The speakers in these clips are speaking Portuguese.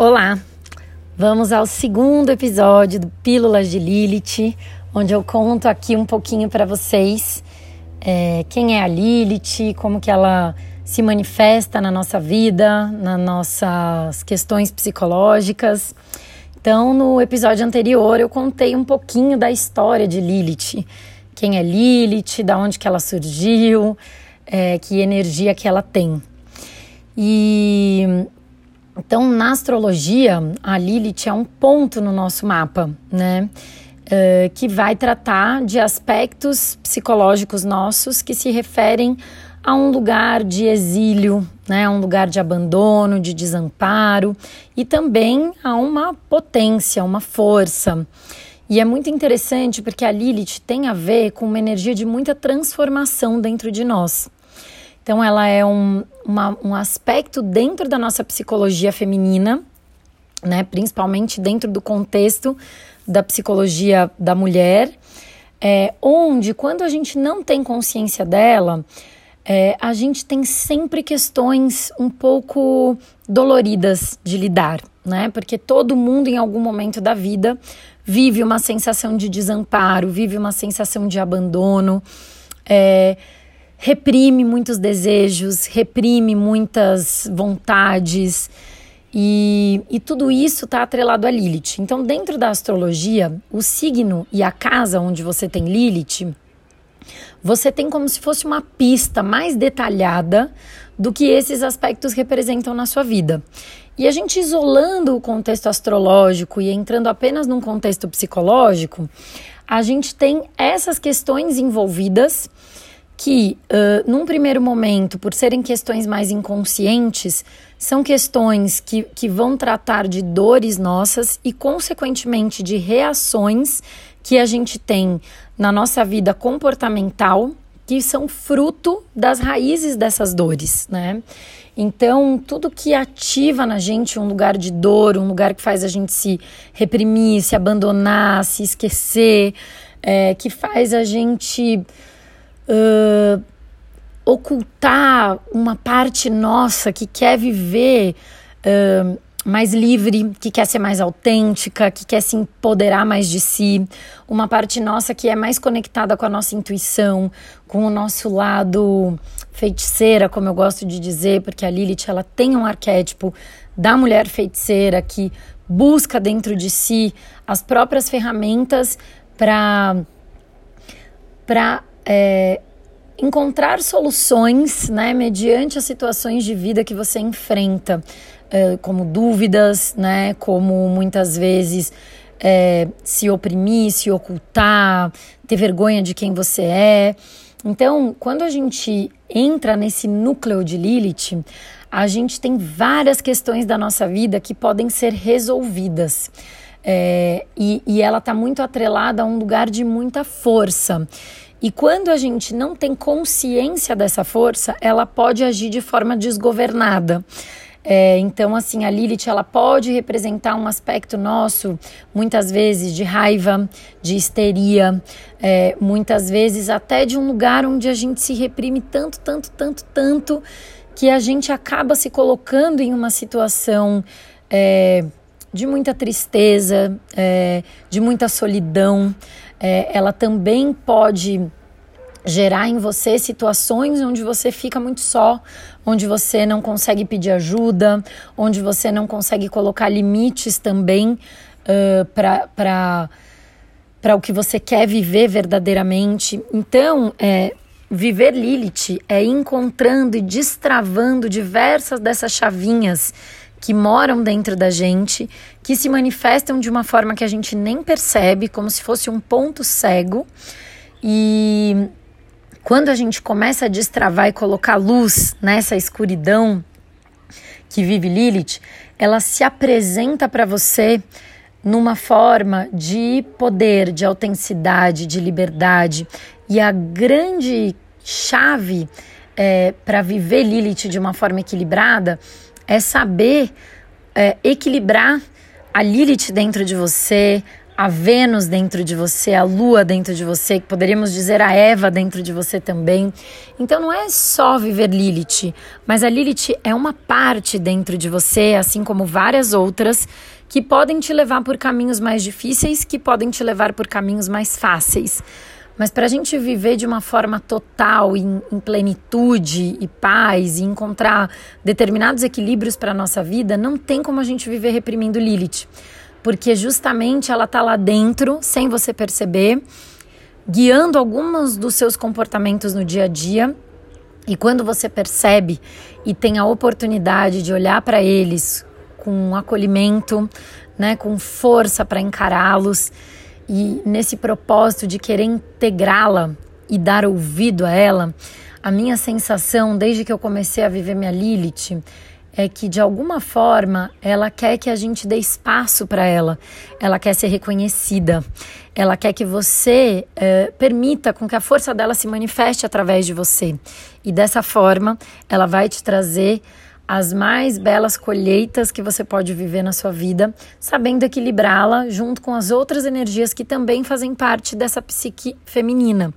Olá! Vamos ao segundo episódio do Pílulas de Lilith, onde eu conto aqui um pouquinho para vocês é, quem é a Lilith, como que ela se manifesta na nossa vida, nas nossas questões psicológicas. Então, no episódio anterior, eu contei um pouquinho da história de Lilith. Quem é Lilith, da onde que ela surgiu, é, que energia que ela tem. E então, na astrologia, a Lilith é um ponto no nosso mapa, né? Uh, que vai tratar de aspectos psicológicos nossos que se referem a um lugar de exílio, né, um lugar de abandono, de desamparo e também a uma potência, uma força. E é muito interessante porque a Lilith tem a ver com uma energia de muita transformação dentro de nós. Então, ela é um, uma, um aspecto dentro da nossa psicologia feminina, né, principalmente dentro do contexto da psicologia da mulher, é, onde, quando a gente não tem consciência dela, é, a gente tem sempre questões um pouco doloridas de lidar, né? Porque todo mundo, em algum momento da vida, vive uma sensação de desamparo, vive uma sensação de abandono. É, reprime muitos desejos, reprime muitas vontades. E, e tudo isso está atrelado a Lilith. Então, dentro da astrologia, o signo e a casa onde você tem Lilith, você tem como se fosse uma pista mais detalhada do que esses aspectos representam na sua vida. E a gente isolando o contexto astrológico e entrando apenas num contexto psicológico, a gente tem essas questões envolvidas que, uh, num primeiro momento, por serem questões mais inconscientes, são questões que, que vão tratar de dores nossas e, consequentemente, de reações que a gente tem na nossa vida comportamental que são fruto das raízes dessas dores, né? Então, tudo que ativa na gente um lugar de dor, um lugar que faz a gente se reprimir, se abandonar, se esquecer, é, que faz a gente uh, ocultar uma parte nossa que quer viver uh, mais livre, que quer ser mais autêntica, que quer se empoderar mais de si, uma parte nossa que é mais conectada com a nossa intuição, com o nosso lado feiticeira, como eu gosto de dizer, porque a Lilith ela tem um arquétipo da mulher feiticeira que busca dentro de si as próprias ferramentas para para é, encontrar soluções, né, mediante as situações de vida que você enfrenta, é, como dúvidas, né, como muitas vezes é, se oprimir, se ocultar, ter vergonha de quem você é. Então, quando a gente entra nesse núcleo de Lilith, a gente tem várias questões da nossa vida que podem ser resolvidas. É, e, e ela está muito atrelada a um lugar de muita força. E quando a gente não tem consciência dessa força, ela pode agir de forma desgovernada. É, então, assim, a Lilith ela pode representar um aspecto nosso, muitas vezes de raiva, de histeria, é, muitas vezes até de um lugar onde a gente se reprime tanto, tanto, tanto, tanto, que a gente acaba se colocando em uma situação é, de muita tristeza, é, de muita solidão é, ela também pode gerar em você situações onde você fica muito só, onde você não consegue pedir ajuda, onde você não consegue colocar limites também uh, para para o que você quer viver verdadeiramente. Então, é, viver Lilith é encontrando e destravando diversas dessas chavinhas que moram dentro da gente, que se manifestam de uma forma que a gente nem percebe, como se fosse um ponto cego. E quando a gente começa a destravar e colocar luz nessa escuridão que vive Lilith, ela se apresenta para você numa forma de poder, de autenticidade, de liberdade. E a grande chave é, para viver Lilith de uma forma equilibrada é saber é, equilibrar a Lilith dentro de você, a Vênus dentro de você, a Lua dentro de você, que poderíamos dizer a Eva dentro de você também. Então não é só viver Lilith, mas a Lilith é uma parte dentro de você, assim como várias outras, que podem te levar por caminhos mais difíceis, que podem te levar por caminhos mais fáceis. Mas para a gente viver de uma forma total, em, em plenitude e paz, e encontrar determinados equilíbrios para a nossa vida, não tem como a gente viver reprimindo Lilith porque justamente ela está lá dentro, sem você perceber, guiando alguns dos seus comportamentos no dia a dia. E quando você percebe e tem a oportunidade de olhar para eles com acolhimento, né, com força para encará-los e nesse propósito de querer integrá-la e dar ouvido a ela, a minha sensação desde que eu comecei a viver minha Lilith é que de alguma forma ela quer que a gente dê espaço para ela, ela quer ser reconhecida, ela quer que você é, permita com que a força dela se manifeste através de você. E dessa forma ela vai te trazer as mais belas colheitas que você pode viver na sua vida, sabendo equilibrá-la junto com as outras energias que também fazem parte dessa psique feminina.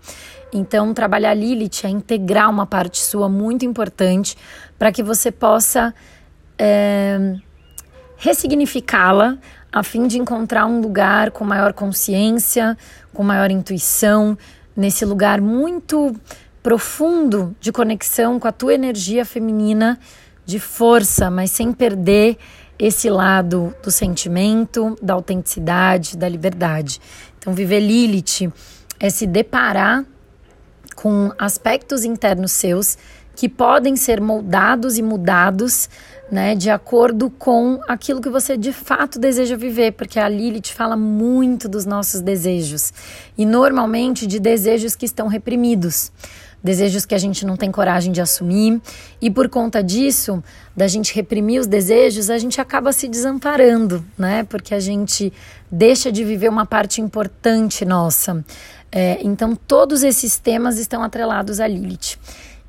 Então, trabalhar Lilith é integrar uma parte sua muito importante para que você possa é, ressignificá-la a fim de encontrar um lugar com maior consciência, com maior intuição, nesse lugar muito profundo de conexão com a tua energia feminina de força, mas sem perder esse lado do sentimento, da autenticidade, da liberdade. Então, viver Lilith é se deparar com aspectos internos seus que podem ser moldados e mudados, né, de acordo com aquilo que você de fato deseja viver, porque a Lilith fala muito dos nossos desejos e normalmente de desejos que estão reprimidos desejos que a gente não tem coragem de assumir, e por conta disso, da gente reprimir os desejos, a gente acaba se desamparando, né? Porque a gente deixa de viver uma parte importante nossa. É, então, todos esses temas estão atrelados a Lilith.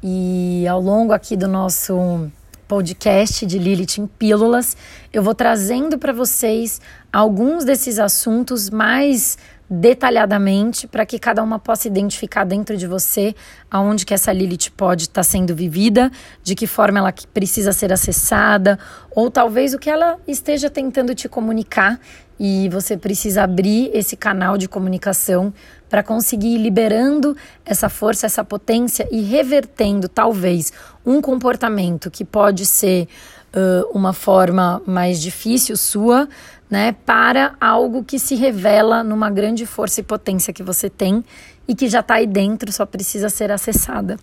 E ao longo aqui do nosso podcast de Lilith em Pílulas, eu vou trazendo para vocês alguns desses assuntos mais detalhadamente para que cada uma possa identificar dentro de você aonde que essa Lilith pode estar tá sendo vivida, de que forma ela precisa ser acessada, ou talvez o que ela esteja tentando te comunicar. E você precisa abrir esse canal de comunicação para conseguir ir liberando essa força, essa potência e revertendo talvez um comportamento que pode ser uh, uma forma mais difícil sua, né, para algo que se revela numa grande força e potência que você tem e que já está aí dentro, só precisa ser acessada.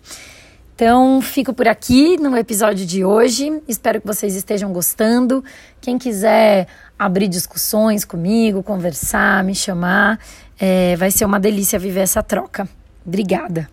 Então, fico por aqui no episódio de hoje. Espero que vocês estejam gostando. Quem quiser abrir discussões comigo, conversar, me chamar, é, vai ser uma delícia viver essa troca. Obrigada.